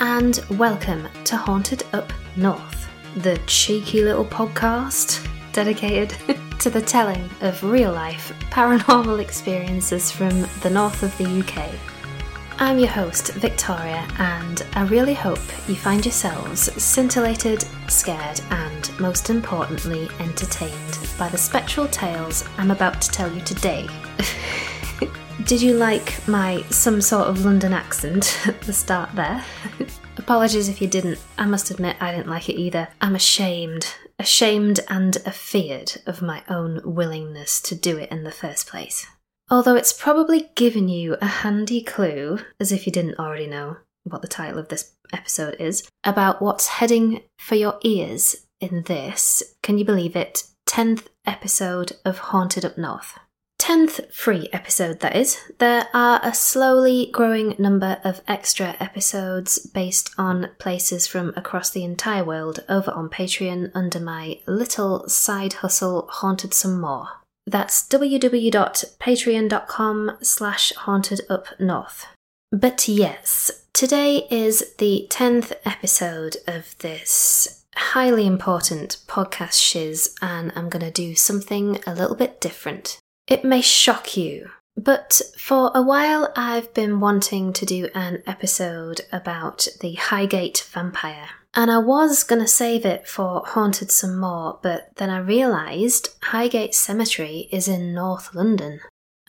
And welcome to Haunted Up North, the cheeky little podcast dedicated to the telling of real life paranormal experiences from the north of the UK. I'm your host, Victoria, and I really hope you find yourselves scintillated, scared, and most importantly, entertained by the spectral tales I'm about to tell you today. Did you like my some sort of London accent at the start there? Apologies if you didn't. I must admit I didn't like it either. I'm ashamed. Ashamed and afeared of my own willingness to do it in the first place. Although it's probably given you a handy clue, as if you didn't already know what the title of this episode is, about what's heading for your ears in this, can you believe it, 10th episode of Haunted Up North. 10th free episode, that is. There are a slowly growing number of extra episodes based on places from across the entire world over on Patreon under my little side hustle Haunted Some More. That's www.patreon.com slash hauntedupnorth. But yes, today is the 10th episode of this highly important podcast shiz, and I'm going to do something a little bit different. It may shock you, but for a while I've been wanting to do an episode about the Highgate vampire. And I was going to save it for Haunted some more, but then I realised Highgate Cemetery is in North London.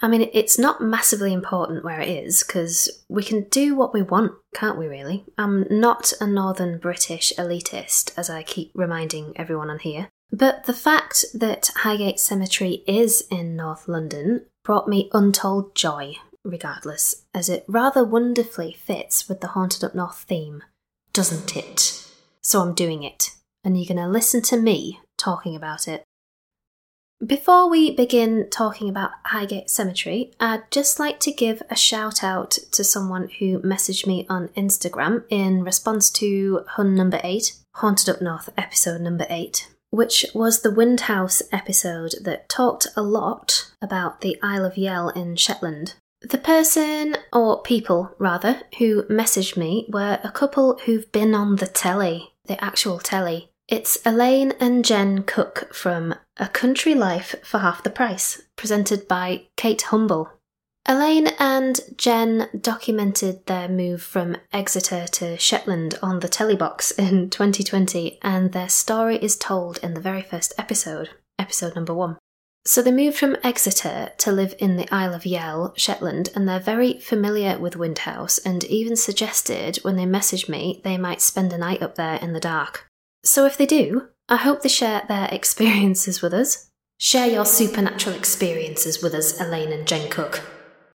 I mean, it's not massively important where it is, because we can do what we want, can't we, really? I'm not a Northern British elitist, as I keep reminding everyone on here. But the fact that Highgate Cemetery is in North London brought me untold joy, regardless, as it rather wonderfully fits with the Haunted Up North theme, doesn't it? So I'm doing it, and you're going to listen to me talking about it. Before we begin talking about Highgate Cemetery, I'd just like to give a shout out to someone who messaged me on Instagram in response to Hun number 8, Haunted Up North episode number 8 which was the Windhouse episode that talked a lot about the Isle of Yell in Shetland. The person, or people rather, who messaged me were a couple who've been on the telly, the actual telly. It's Elaine and Jen Cook from A Country Life for Half the Price, presented by Kate Humble. Elaine and Jen documented their move from Exeter to Shetland on the Telebox in 2020, and their story is told in the very first episode, episode number one. So they moved from Exeter to live in the Isle of Yell, Shetland, and they're very familiar with Windhouse and even suggested when they messaged me they might spend a night up there in the dark. So if they do, I hope they share their experiences with us. Share your supernatural experiences with us, Elaine and Jen Cook.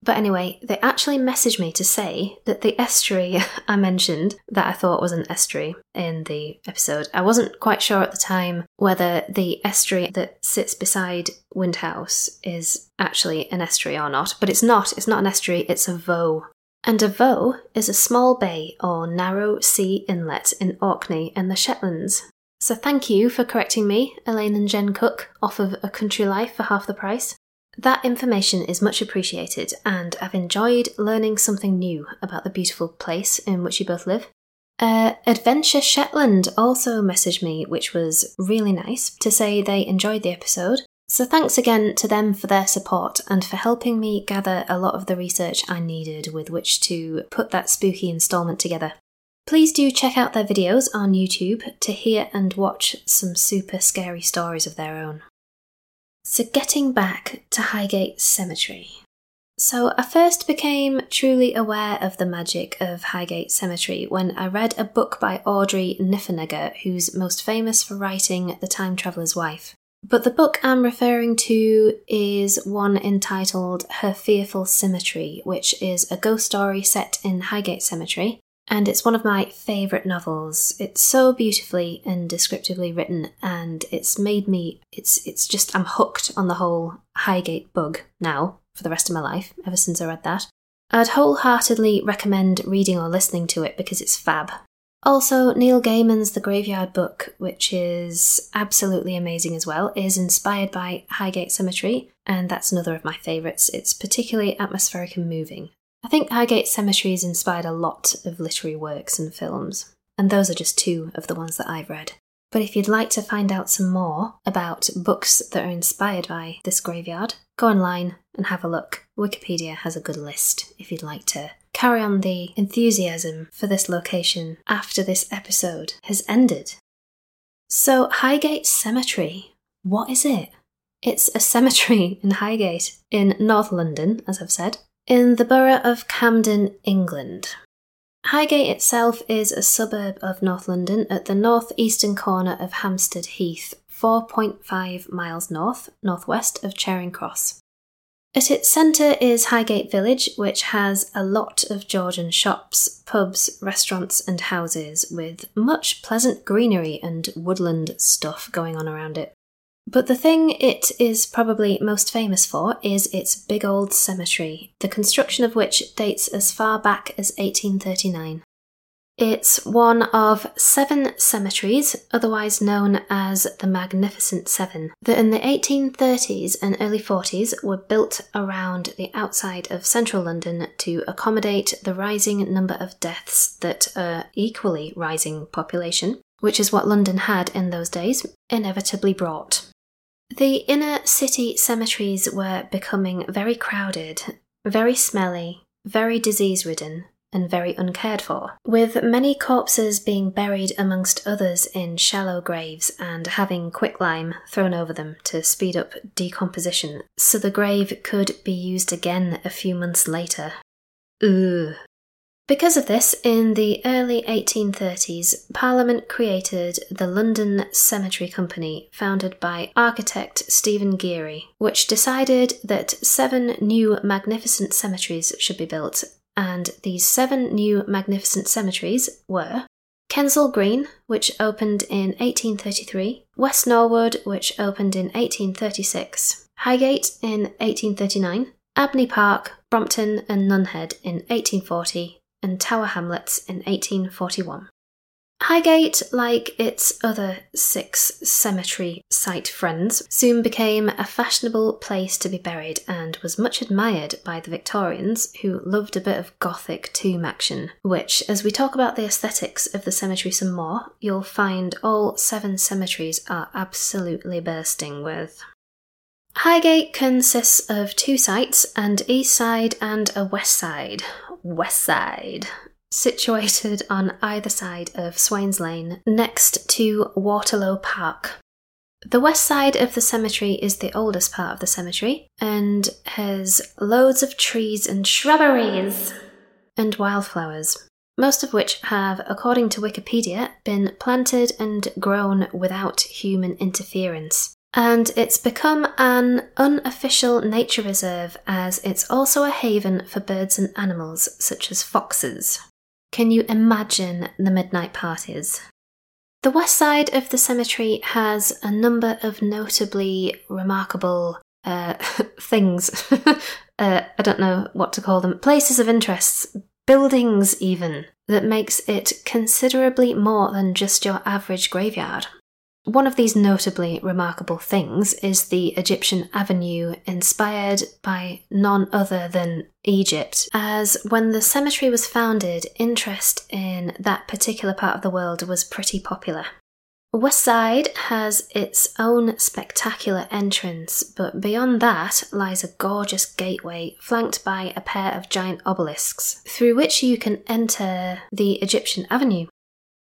But anyway, they actually messaged me to say that the estuary I mentioned, that I thought was an estuary in the episode, I wasn't quite sure at the time whether the estuary that sits beside Windhouse is actually an estuary or not. But it's not, it's not an estuary, it's a voe. And a voe is a small bay or narrow sea inlet in Orkney in the Shetlands. So thank you for correcting me, Elaine and Jen Cook, off of A Country Life for half the price. That information is much appreciated, and I've enjoyed learning something new about the beautiful place in which you both live. Uh, Adventure Shetland also messaged me, which was really nice, to say they enjoyed the episode. So thanks again to them for their support and for helping me gather a lot of the research I needed with which to put that spooky installment together. Please do check out their videos on YouTube to hear and watch some super scary stories of their own. So, getting back to Highgate Cemetery. So, I first became truly aware of the magic of Highgate Cemetery when I read a book by Audrey Niffenegger, who's most famous for writing The Time Traveller's Wife. But the book I'm referring to is one entitled Her Fearful Symmetry, which is a ghost story set in Highgate Cemetery, and it's one of my favourite novels. It's so beautifully and descriptively written, and it's made me. It's it's just I'm hooked on the whole Highgate bug now for the rest of my life. Ever since I read that, I'd wholeheartedly recommend reading or listening to it because it's fab. Also, Neil Gaiman's The Graveyard Book, which is absolutely amazing as well, is inspired by Highgate Cemetery, and that's another of my favourites. It's particularly atmospheric and moving. I think Highgate Cemetery has inspired a lot of literary works and films, and those are just two of the ones that I've read. But if you'd like to find out some more about books that are inspired by this graveyard, go online and have a look. Wikipedia has a good list if you'd like to carry on the enthusiasm for this location after this episode has ended. So, Highgate Cemetery, what is it? It's a cemetery in Highgate, in North London, as I've said, in the borough of Camden, England. Highgate itself is a suburb of North London at the northeastern corner of Hampstead Heath, 4.5 miles north northwest of Charing Cross. At its centre is Highgate Village, which has a lot of Georgian shops, pubs, restaurants, and houses, with much pleasant greenery and woodland stuff going on around it. But the thing it is probably most famous for is its big old cemetery, the construction of which dates as far back as 1839. It's one of seven cemeteries, otherwise known as the Magnificent Seven, that in the 1830s and early 40s were built around the outside of central London to accommodate the rising number of deaths that a equally rising population, which is what London had in those days, inevitably brought. The inner city cemeteries were becoming very crowded, very smelly, very disease ridden, and very uncared for, with many corpses being buried amongst others in shallow graves and having quicklime thrown over them to speed up decomposition so the grave could be used again a few months later. Ugh. Because of this, in the early 1830s, Parliament created the London Cemetery Company, founded by architect Stephen Geary, which decided that seven new magnificent cemeteries should be built. And these seven new magnificent cemeteries were Kensal Green, which opened in 1833, West Norwood, which opened in 1836, Highgate in 1839, Abney Park, Brompton, and Nunhead in 1840, and Tower Hamlets in 1841. Highgate, like its other six cemetery site friends, soon became a fashionable place to be buried and was much admired by the Victorians, who loved a bit of Gothic tomb action, which, as we talk about the aesthetics of the cemetery some more, you'll find all seven cemeteries are absolutely bursting with. Highgate consists of two sites, an east side and a west side, west side, situated on either side of Swains Lane, next to Waterlow Park. The west side of the cemetery is the oldest part of the cemetery and has loads of trees and shrubberies and wildflowers, most of which have, according to Wikipedia, been planted and grown without human interference and it's become an unofficial nature reserve as it's also a haven for birds and animals such as foxes. Can you imagine the midnight parties? The west side of the cemetery has a number of notably remarkable uh, things. uh, I don't know what to call them. Places of interest, buildings even, that makes it considerably more than just your average graveyard. One of these notably remarkable things is the Egyptian Avenue, inspired by none other than Egypt, as when the cemetery was founded, interest in that particular part of the world was pretty popular. West Side has its own spectacular entrance, but beyond that lies a gorgeous gateway flanked by a pair of giant obelisks, through which you can enter the Egyptian Avenue.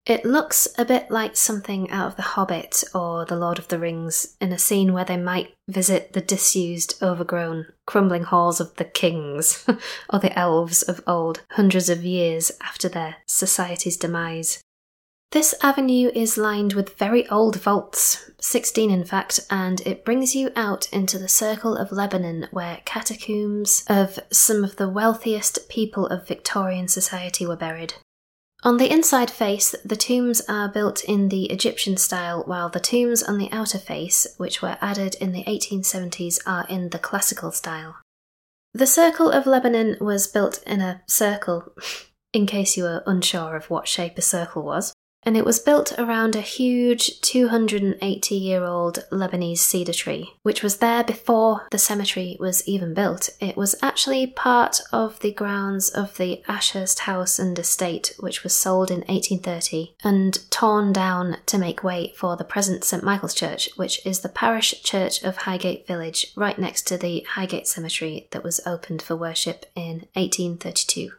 It looks a bit like something out of The Hobbit or The Lord of the Rings, in a scene where they might visit the disused, overgrown, crumbling halls of the kings, or the elves of old, hundreds of years after their society's demise. This avenue is lined with very old vaults, 16 in fact, and it brings you out into the circle of Lebanon where catacombs of some of the wealthiest people of Victorian society were buried. On the inside face, the tombs are built in the Egyptian style, while the tombs on the outer face, which were added in the 1870s, are in the classical style. The Circle of Lebanon was built in a circle, in case you were unsure of what shape a circle was, and it was built around a huge 280 year old Lebanese cedar tree, which was there before the cemetery was even built. It was actually part of the grounds of the Ashurst House and Estate, which was sold in 1830 and torn down to make way for the present St Michael's Church, which is the parish church of Highgate Village, right next to the Highgate Cemetery that was opened for worship in 1832.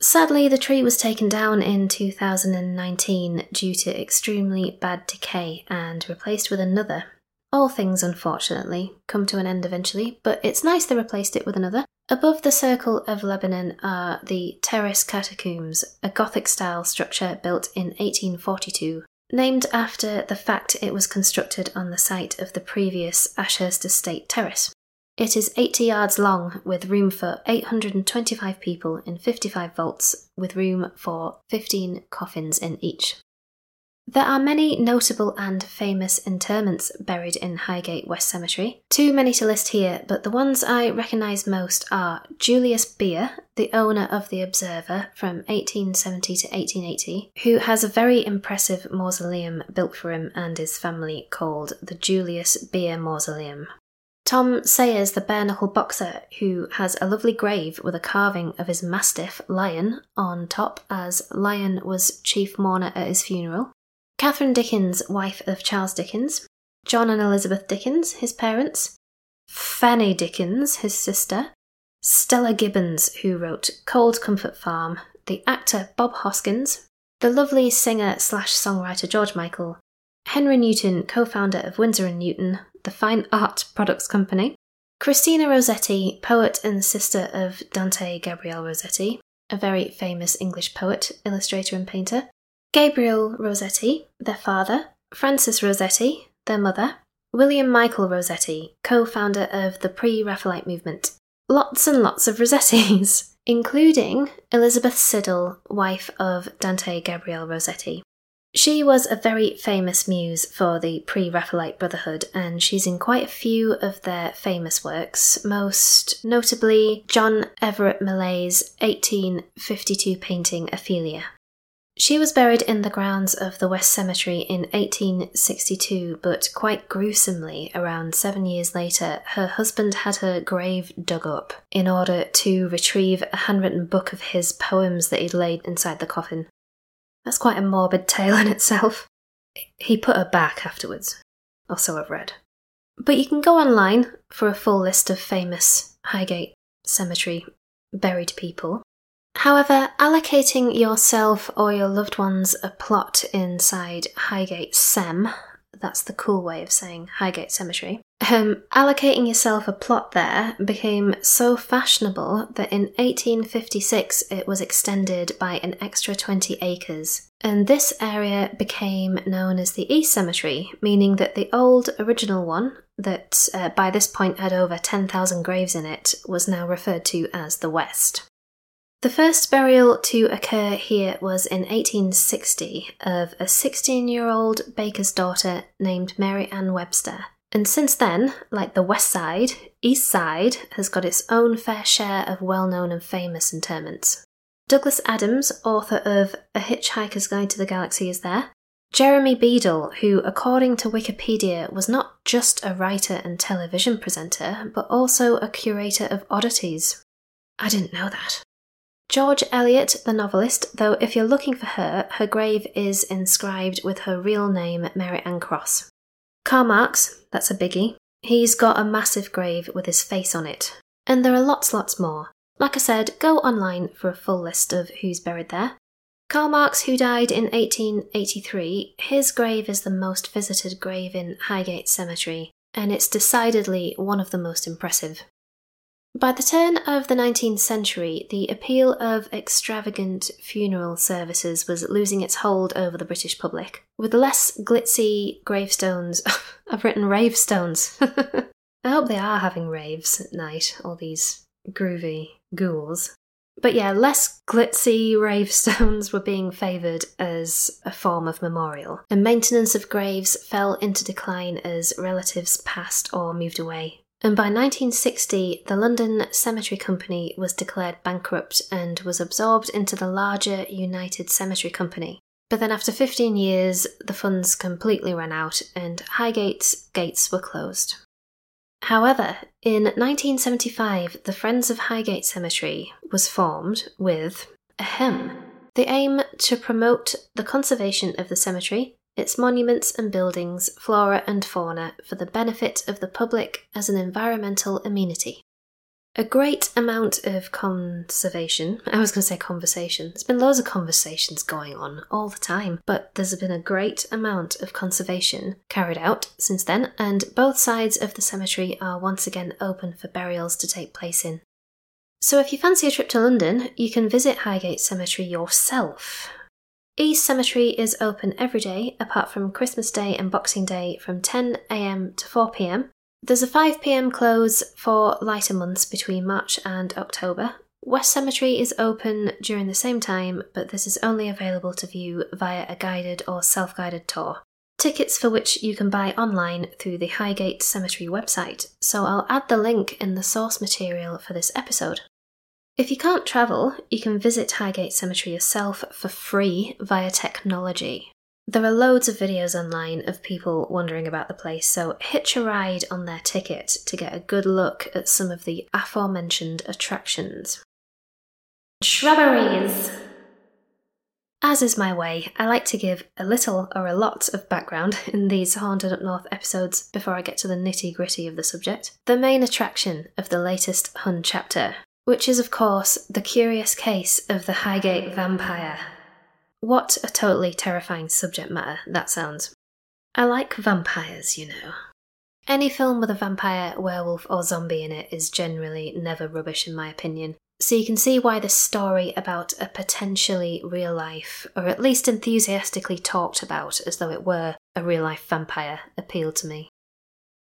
Sadly, the tree was taken down in 2019 due to extremely bad decay and replaced with another. All things, unfortunately, come to an end eventually, but it's nice they replaced it with another. Above the Circle of Lebanon are the Terrace Catacombs, a Gothic style structure built in 1842, named after the fact it was constructed on the site of the previous Ashurst Estate Terrace. It is 80 yards long with room for 825 people in 55 vaults, with room for 15 coffins in each. There are many notable and famous interments buried in Highgate West Cemetery. Too many to list here, but the ones I recognise most are Julius Beer, the owner of the Observer from 1870 to 1880, who has a very impressive mausoleum built for him and his family called the Julius Beer Mausoleum. Tom Sayers, the bare knuckle boxer, who has a lovely grave with a carving of his mastiff, Lion, on top, as Lion was chief mourner at his funeral. Catherine Dickens, wife of Charles Dickens. John and Elizabeth Dickens, his parents. Fanny Dickens, his sister. Stella Gibbons, who wrote Cold Comfort Farm. The actor Bob Hoskins. The lovely singer slash songwriter George Michael. Henry Newton, co founder of Winsor and Newton, the Fine Art Products Company, Christina Rossetti, poet and sister of Dante Gabriel Rossetti, a very famous English poet, illustrator, and painter, Gabriel Rossetti, their father, Frances Rossetti, their mother, William Michael Rossetti, co founder of the pre Raphaelite movement. Lots and lots of Rossettis, including Elizabeth Siddal, wife of Dante Gabriel Rossetti. She was a very famous muse for the pre Raphaelite Brotherhood, and she's in quite a few of their famous works, most notably John Everett Millais's 1852 painting Ophelia. She was buried in the grounds of the West Cemetery in 1862, but quite gruesomely, around seven years later, her husband had her grave dug up in order to retrieve a handwritten book of his poems that he'd laid inside the coffin. That's quite a morbid tale in itself. He put her back afterwards, or so I've read. But you can go online for a full list of famous Highgate Cemetery buried people. However, allocating yourself or your loved ones a plot inside Highgate Sem, that's the cool way of saying Highgate Cemetery, um, allocating yourself a plot there became so fashionable that in 1856 it was extended by an extra 20 acres. And this area became known as the East Cemetery, meaning that the old original one, that uh, by this point had over 10,000 graves in it, was now referred to as the West. The first burial to occur here was in 1860 of a 16 year old baker's daughter named Mary Ann Webster. And since then, like the West Side, East Side has got its own fair share of well known and famous interments. Douglas Adams, author of A Hitchhiker's Guide to the Galaxy, is there. Jeremy Beadle, who, according to Wikipedia, was not just a writer and television presenter, but also a curator of oddities. I didn't know that. George Eliot, the novelist, though if you're looking for her, her grave is inscribed with her real name, Mary Ann Cross. Karl Marx, that's a biggie. He's got a massive grave with his face on it. And there are lots, lots more. Like I said, go online for a full list of who's buried there. Karl Marx, who died in 1883, his grave is the most visited grave in Highgate Cemetery, and it's decidedly one of the most impressive. By the turn of the 19th century, the appeal of extravagant funeral services was losing its hold over the British public. With less glitzy gravestones, I've written ravestones. I hope they are having raves at night, all these groovy ghouls. But yeah, less glitzy ravestones were being favoured as a form of memorial, and maintenance of graves fell into decline as relatives passed or moved away and by 1960, the London Cemetery Company was declared bankrupt and was absorbed into the larger United Cemetery Company. But then after 15 years, the funds completely ran out and Highgate's gates were closed. However, in 1975, the Friends of Highgate Cemetery was formed with, ahem, the aim to promote the conservation of the cemetery, its monuments and buildings, flora and fauna for the benefit of the public as an environmental amenity a great amount of conservation. I was going to say conversation. There's been loads of conversations going on all the time, but there's been a great amount of conservation carried out since then, and both sides of the cemetery are once again open for burials to take place in. So if you fancy a trip to London, you can visit Highgate Cemetery yourself. East Cemetery is open every day apart from Christmas Day and Boxing Day from 10am to 4pm, there's a 5pm close for lighter months between March and October. West Cemetery is open during the same time, but this is only available to view via a guided or self guided tour. Tickets for which you can buy online through the Highgate Cemetery website, so I'll add the link in the source material for this episode. If you can't travel, you can visit Highgate Cemetery yourself for free via technology. There are loads of videos online of people wondering about the place, so hitch a ride on their ticket to get a good look at some of the aforementioned attractions. Shrubberies! As is my way, I like to give a little or a lot of background in these Haunted Up North episodes before I get to the nitty gritty of the subject. The main attraction of the latest Hun chapter, which is, of course, the curious case of the Highgate vampire. What a totally terrifying subject matter that sounds. I like vampires, you know. Any film with a vampire, werewolf, or zombie in it is generally never rubbish, in my opinion. So you can see why this story about a potentially real life, or at least enthusiastically talked about as though it were a real life vampire, appealed to me.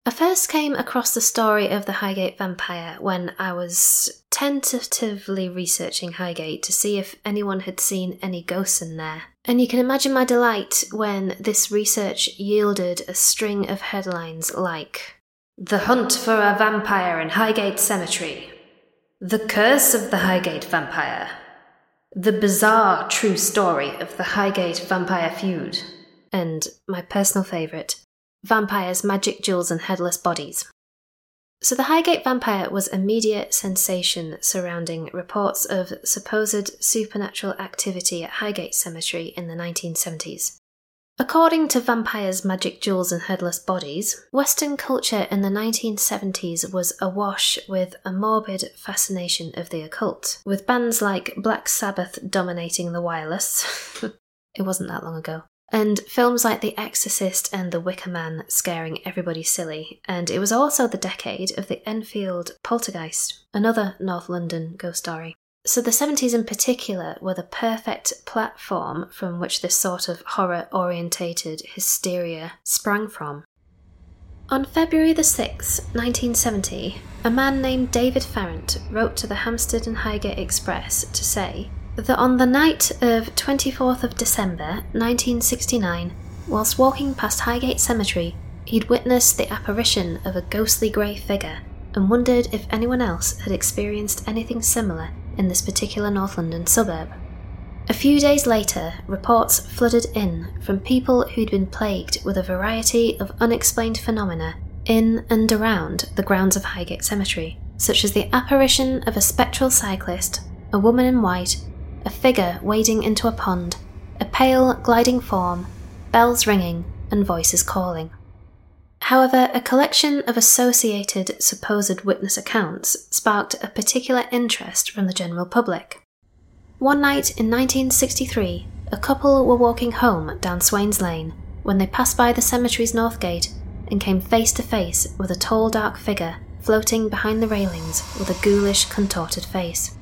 I first came across the story of the Highgate vampire when I was tentatively researching Highgate to see if anyone had seen any ghosts in there. And you can imagine my delight when this research yielded a string of headlines like The Hunt for a Vampire in Highgate Cemetery, The Curse of the Highgate Vampire, The Bizarre True Story of the Highgate Vampire Feud, and my personal favourite, vampires, magic jewels, and headless bodies. So, the Highgate vampire was a media sensation surrounding reports of supposed supernatural activity at Highgate Cemetery in the 1970s. According to Vampires, Magic Jewels, and Headless Bodies, Western culture in the 1970s was awash with a morbid fascination of the occult, with bands like Black Sabbath dominating the wireless. it wasn't that long ago and films like The Exorcist and The Wicker Man scaring everybody silly. And it was also the decade of the Enfield Poltergeist, another North London ghost story. So the 70s in particular were the perfect platform from which this sort of horror orientated hysteria sprang from. On February the 6th, 1970, a man named David Farrant wrote to the Hampstead and Highgate Express to say that on the night of 24th of December 1969, whilst walking past Highgate Cemetery, he'd witnessed the apparition of a ghostly grey figure and wondered if anyone else had experienced anything similar in this particular North London suburb. A few days later, reports flooded in from people who'd been plagued with a variety of unexplained phenomena in and around the grounds of Highgate Cemetery, such as the apparition of a spectral cyclist, a woman in white, a figure wading into a pond, a pale, gliding form, bells ringing, and voices calling. However, a collection of associated supposed witness accounts sparked a particular interest from the general public. One night in 1963, a couple were walking home down Swains Lane when they passed by the cemetery's north gate and came face to face with a tall, dark figure floating behind the railings with a ghoulish, contorted face.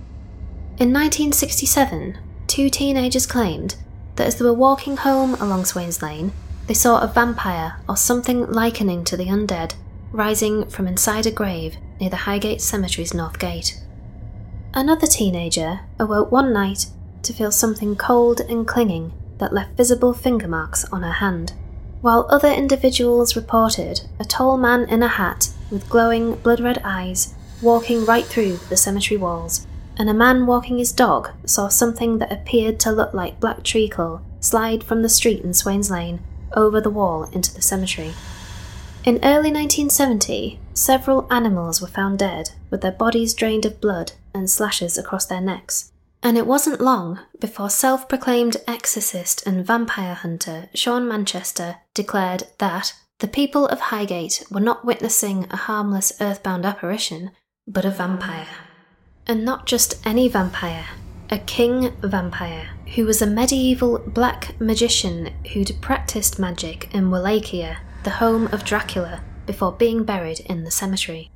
In 1967, two teenagers claimed that as they were walking home along Swains Lane, they saw a vampire or something likening to the undead rising from inside a grave near the Highgate Cemetery's north gate. Another teenager awoke one night to feel something cold and clinging that left visible finger marks on her hand, while other individuals reported a tall man in a hat with glowing blood red eyes walking right through the cemetery walls and a man walking his dog saw something that appeared to look like black treacle slide from the street in Swains Lane over the wall into the cemetery. In early 1970, several animals were found dead, with their bodies drained of blood and slashes across their necks. And it wasn't long before self proclaimed exorcist and vampire hunter Sean Manchester declared that the people of Highgate were not witnessing a harmless earthbound apparition, but a vampire. And not just any vampire, a king vampire who was a medieval black magician who'd practiced magic in Wallachia, the home of Dracula, before being buried in the cemetery.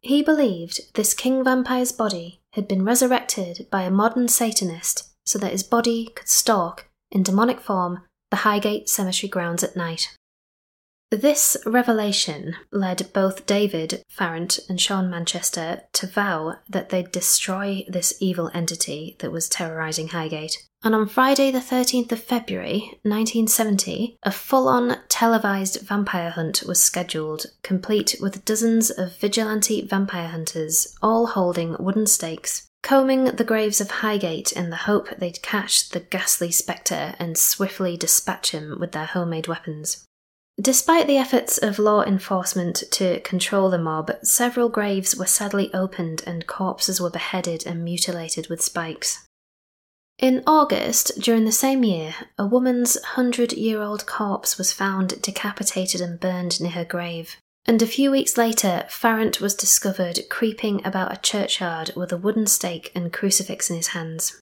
He believed this king vampire's body had been resurrected by a modern Satanist so that his body could stalk, in demonic form, the Highgate Cemetery grounds at night. This revelation led both David Farrant and Sean Manchester to vow that they'd destroy this evil entity that was terrorising Highgate. And on Friday, the 13th of February 1970, a full on televised vampire hunt was scheduled, complete with dozens of vigilante vampire hunters, all holding wooden stakes, combing the graves of Highgate in the hope they'd catch the ghastly spectre and swiftly dispatch him with their homemade weapons. Despite the efforts of law enforcement to control the mob, several graves were sadly opened and corpses were beheaded and mutilated with spikes. In August, during the same year, a woman's hundred year old corpse was found decapitated and burned near her grave. And a few weeks later, Farrant was discovered creeping about a churchyard with a wooden stake and crucifix in his hands.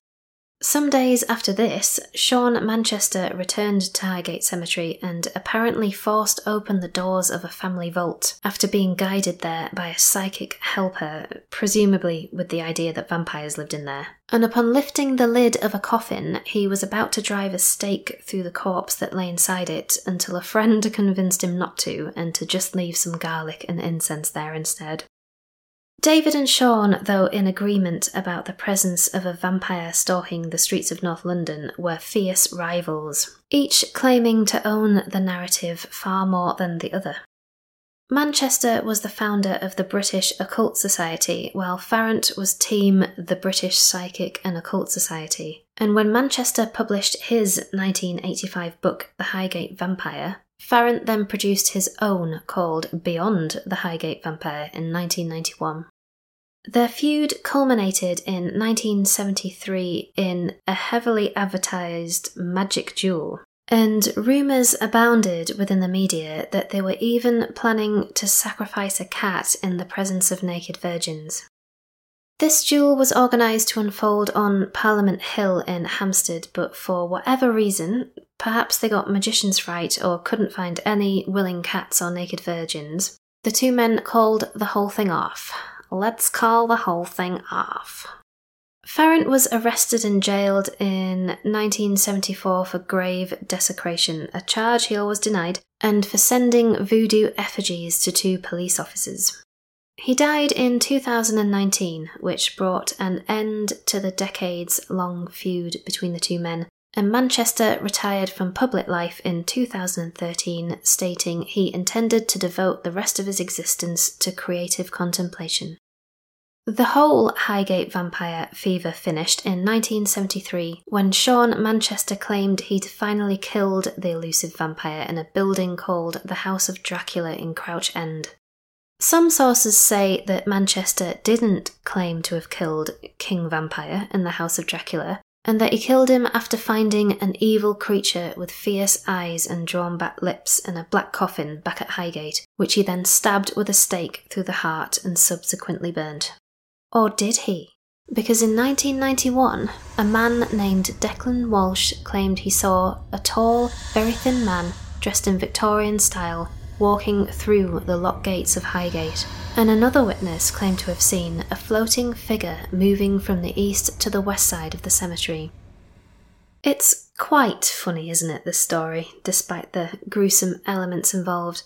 Some days after this, Sean Manchester returned to Highgate Cemetery and apparently forced open the doors of a family vault after being guided there by a psychic helper, presumably with the idea that vampires lived in there. And upon lifting the lid of a coffin, he was about to drive a stake through the corpse that lay inside it until a friend convinced him not to and to just leave some garlic and incense there instead. David and Sean, though in agreement about the presence of a vampire stalking the streets of North London, were fierce rivals, each claiming to own the narrative far more than the other. Manchester was the founder of the British Occult Society, while Farrant was team the British Psychic and Occult Society. And when Manchester published his 1985 book, The Highgate Vampire, Farrant then produced his own called Beyond the Highgate Vampire in 1991. Their feud culminated in 1973 in a heavily advertised magic duel, and rumours abounded within the media that they were even planning to sacrifice a cat in the presence of naked virgins. This duel was organised to unfold on Parliament Hill in Hampstead, but for whatever reason, perhaps they got magician's fright or couldn't find any willing cats or naked virgins, the two men called the whole thing off. Let's call the whole thing off. Farrant was arrested and jailed in 1974 for grave desecration, a charge he always denied, and for sending voodoo effigies to two police officers. He died in 2019, which brought an end to the decades long feud between the two men, and Manchester retired from public life in 2013, stating he intended to devote the rest of his existence to creative contemplation. The whole Highgate vampire fever finished in 1973 when Sean Manchester claimed he'd finally killed the elusive vampire in a building called the House of Dracula in Crouch End. Some sources say that Manchester didn't claim to have killed King Vampire in the House of Dracula, and that he killed him after finding an evil creature with fierce eyes and drawn back lips in a black coffin back at Highgate, which he then stabbed with a stake through the heart and subsequently burned. Or did he? Because in 1991, a man named Declan Walsh claimed he saw a tall, very thin man dressed in Victorian style walking through the locked gates of Highgate, and another witness claimed to have seen a floating figure moving from the east to the west side of the cemetery. It's quite funny, isn't it, this story, despite the gruesome elements involved?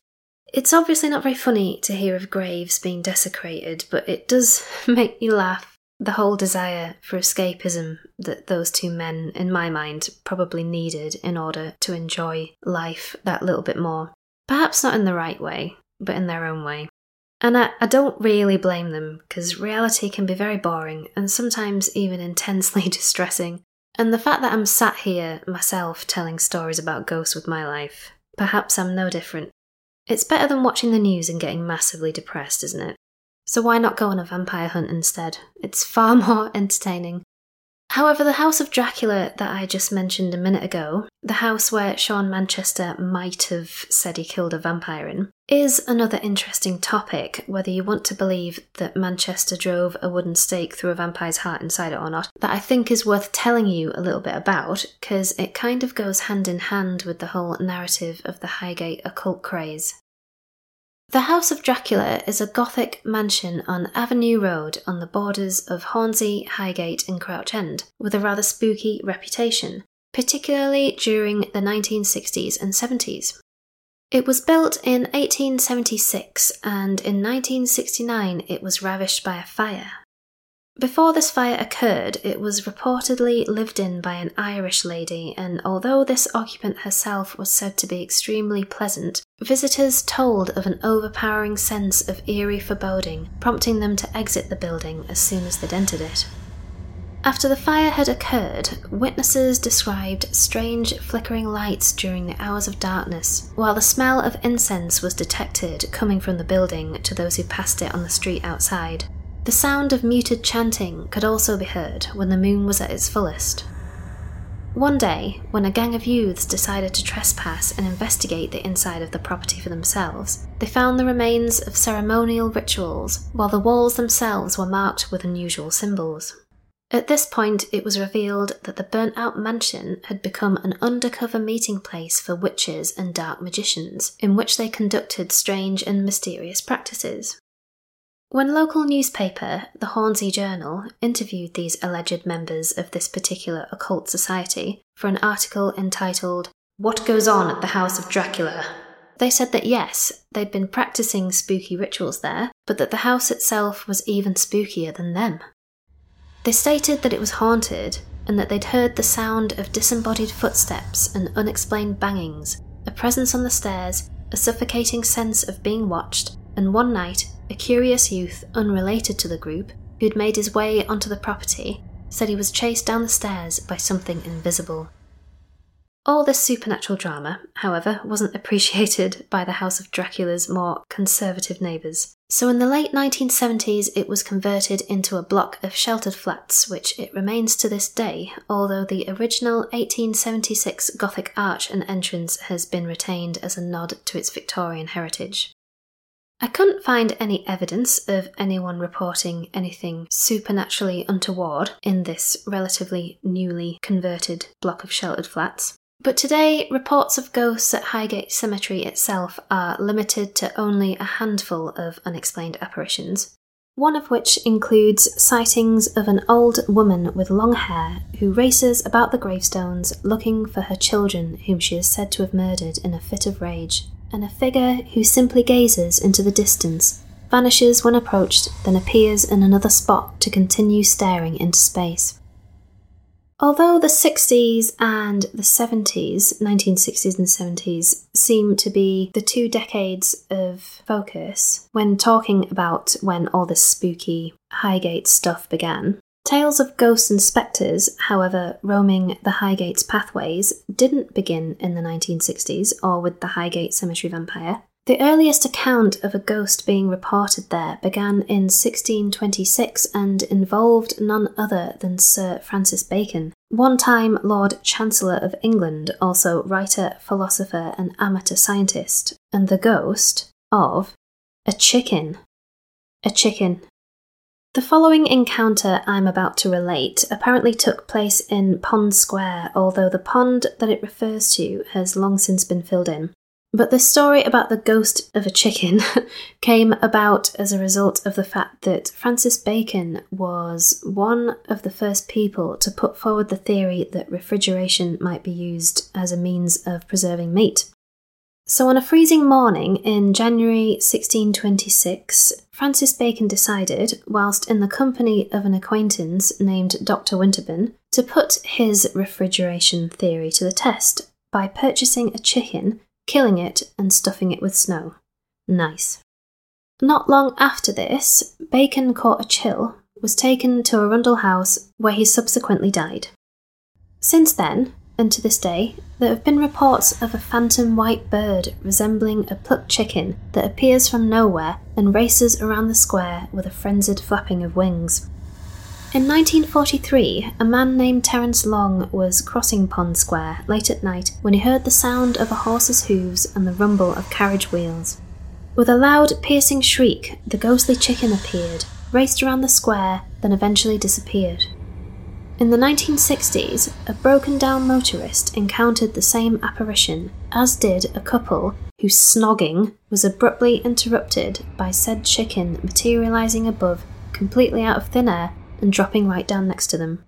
It's obviously not very funny to hear of graves being desecrated, but it does make you laugh. The whole desire for escapism that those two men, in my mind, probably needed in order to enjoy life that little bit more. Perhaps not in the right way, but in their own way. And I, I don't really blame them, because reality can be very boring and sometimes even intensely distressing. And the fact that I'm sat here myself telling stories about ghosts with my life, perhaps I'm no different. It's better than watching the news and getting massively depressed, isn't it? So why not go on a vampire hunt instead? It's far more entertaining However, the house of Dracula that I just mentioned a minute ago, the house where Sean Manchester might have said he killed a vampire in, is another interesting topic, whether you want to believe that Manchester drove a wooden stake through a vampire's heart inside it or not, that I think is worth telling you a little bit about, because it kind of goes hand in hand with the whole narrative of the Highgate occult craze. The House of Dracula is a Gothic mansion on Avenue Road on the borders of Hornsey, Highgate, and Crouch End, with a rather spooky reputation, particularly during the 1960s and 70s. It was built in 1876 and in 1969 it was ravished by a fire. Before this fire occurred, it was reportedly lived in by an Irish lady, and although this occupant herself was said to be extremely pleasant, visitors told of an overpowering sense of eerie foreboding, prompting them to exit the building as soon as they'd entered it. After the fire had occurred, witnesses described strange flickering lights during the hours of darkness, while the smell of incense was detected coming from the building to those who passed it on the street outside. The sound of muted chanting could also be heard when the moon was at its fullest. One day, when a gang of youths decided to trespass and investigate the inside of the property for themselves, they found the remains of ceremonial rituals, while the walls themselves were marked with unusual symbols. At this point, it was revealed that the burnt out mansion had become an undercover meeting place for witches and dark magicians, in which they conducted strange and mysterious practices. When local newspaper, the Hornsey Journal, interviewed these alleged members of this particular occult society for an article entitled What Goes On at the House of Dracula, they said that yes, they'd been practicing spooky rituals there, but that the house itself was even spookier than them. They stated that it was haunted and that they'd heard the sound of disembodied footsteps and unexplained bangings, a presence on the stairs, a suffocating sense of being watched, and one night a curious youth unrelated to the group, who'd made his way onto the property, said he was chased down the stairs by something invisible. All this supernatural drama, however, wasn't appreciated by the House of Dracula's more conservative neighbours. So in the late 1970s, it was converted into a block of sheltered flats, which it remains to this day, although the original 1876 Gothic arch and entrance has been retained as a nod to its Victorian heritage. I couldn't find any evidence of anyone reporting anything supernaturally untoward in this relatively newly converted block of sheltered flats. But today, reports of ghosts at Highgate Cemetery itself are limited to only a handful of unexplained apparitions, one of which includes sightings of an old woman with long hair who races about the gravestones looking for her children whom she is said to have murdered in a fit of rage and a figure who simply gazes into the distance, vanishes when approached, then appears in another spot to continue staring into space. Although the 60s and the 70s, 1960s and 70s, seem to be the two decades of focus when talking about when all this spooky Highgate stuff began, Tales of ghosts and spectres, however, roaming the Highgate's pathways didn't begin in the 1960s or with the Highgate Cemetery vampire. The earliest account of a ghost being reported there began in 1626 and involved none other than Sir Francis Bacon, one time Lord Chancellor of England, also writer, philosopher, and amateur scientist, and the ghost of a chicken. A chicken the following encounter I'm about to relate apparently took place in Pond Square, although the pond that it refers to has long since been filled in. But the story about the ghost of a chicken came about as a result of the fact that Francis Bacon was one of the first people to put forward the theory that refrigeration might be used as a means of preserving meat. So, on a freezing morning in January 1626, Francis Bacon decided, whilst in the company of an acquaintance named Dr. Winterbourne, to put his refrigeration theory to the test by purchasing a chicken, killing it, and stuffing it with snow. Nice. Not long after this, Bacon caught a chill, was taken to Arundel House, where he subsequently died. Since then, and to this day, there have been reports of a phantom white bird resembling a plucked chicken that appears from nowhere and races around the square with a frenzied flapping of wings. In 1943, a man named Terence Long was crossing Pond Square late at night when he heard the sound of a horse's hooves and the rumble of carriage wheels. With a loud, piercing shriek, the ghostly chicken appeared, raced around the square, then eventually disappeared. In the 1960s, a broken down motorist encountered the same apparition, as did a couple whose snogging was abruptly interrupted by said chicken materialising above, completely out of thin air, and dropping right down next to them.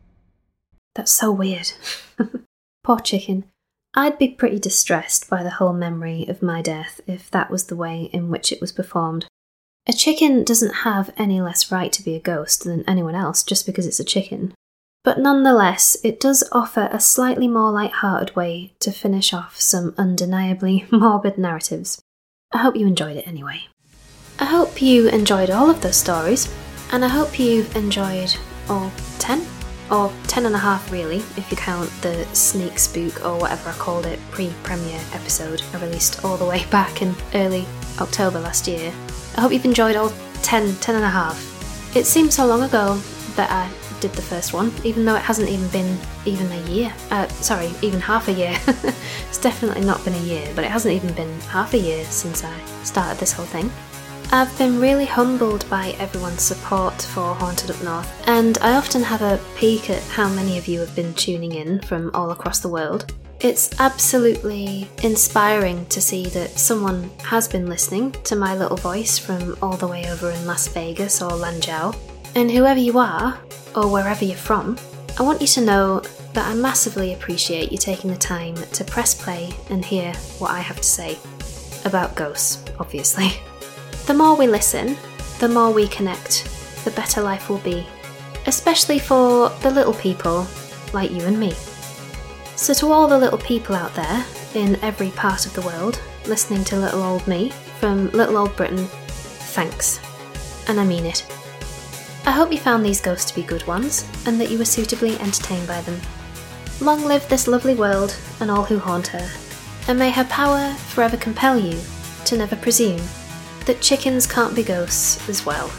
That's so weird. Poor chicken. I'd be pretty distressed by the whole memory of my death if that was the way in which it was performed. A chicken doesn't have any less right to be a ghost than anyone else just because it's a chicken. But nonetheless, it does offer a slightly more light-hearted way to finish off some undeniably morbid narratives. I hope you enjoyed it anyway. I hope you enjoyed all of those stories, and I hope you've enjoyed all 10 or 10 and a half really, if you count the sneak spook or whatever I called it pre premiere episode I released all the way back in early October last year. I hope you've enjoyed all 10, 10 and a half. It seems so long ago that I did the first one, even though it hasn't even been even a year. Uh, sorry, even half a year. it's definitely not been a year, but it hasn't even been half a year since I started this whole thing. I've been really humbled by everyone's support for Haunted Up North, and I often have a peek at how many of you have been tuning in from all across the world. It's absolutely inspiring to see that someone has been listening to my little voice from all the way over in Las Vegas or Lanzhou. And whoever you are, or wherever you're from, I want you to know that I massively appreciate you taking the time to press play and hear what I have to say. About ghosts, obviously. The more we listen, the more we connect, the better life will be, especially for the little people like you and me. So, to all the little people out there in every part of the world listening to little old me from little old Britain, thanks. And I mean it. I hope you found these ghosts to be good ones and that you were suitably entertained by them. Long live this lovely world and all who haunt her, and may her power forever compel you to never presume that chickens can't be ghosts as well,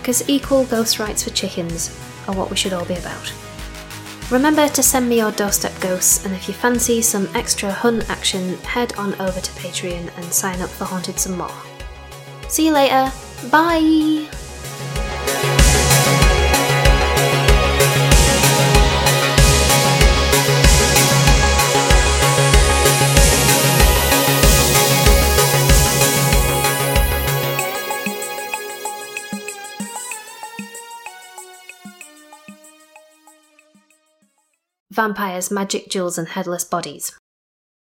because equal ghost rights for chickens are what we should all be about. Remember to send me your doorstep ghosts, and if you fancy some extra Hun action, head on over to Patreon and sign up for Haunted some more. See you later. Bye! Vampires, Magic Jewels, and Headless Bodies.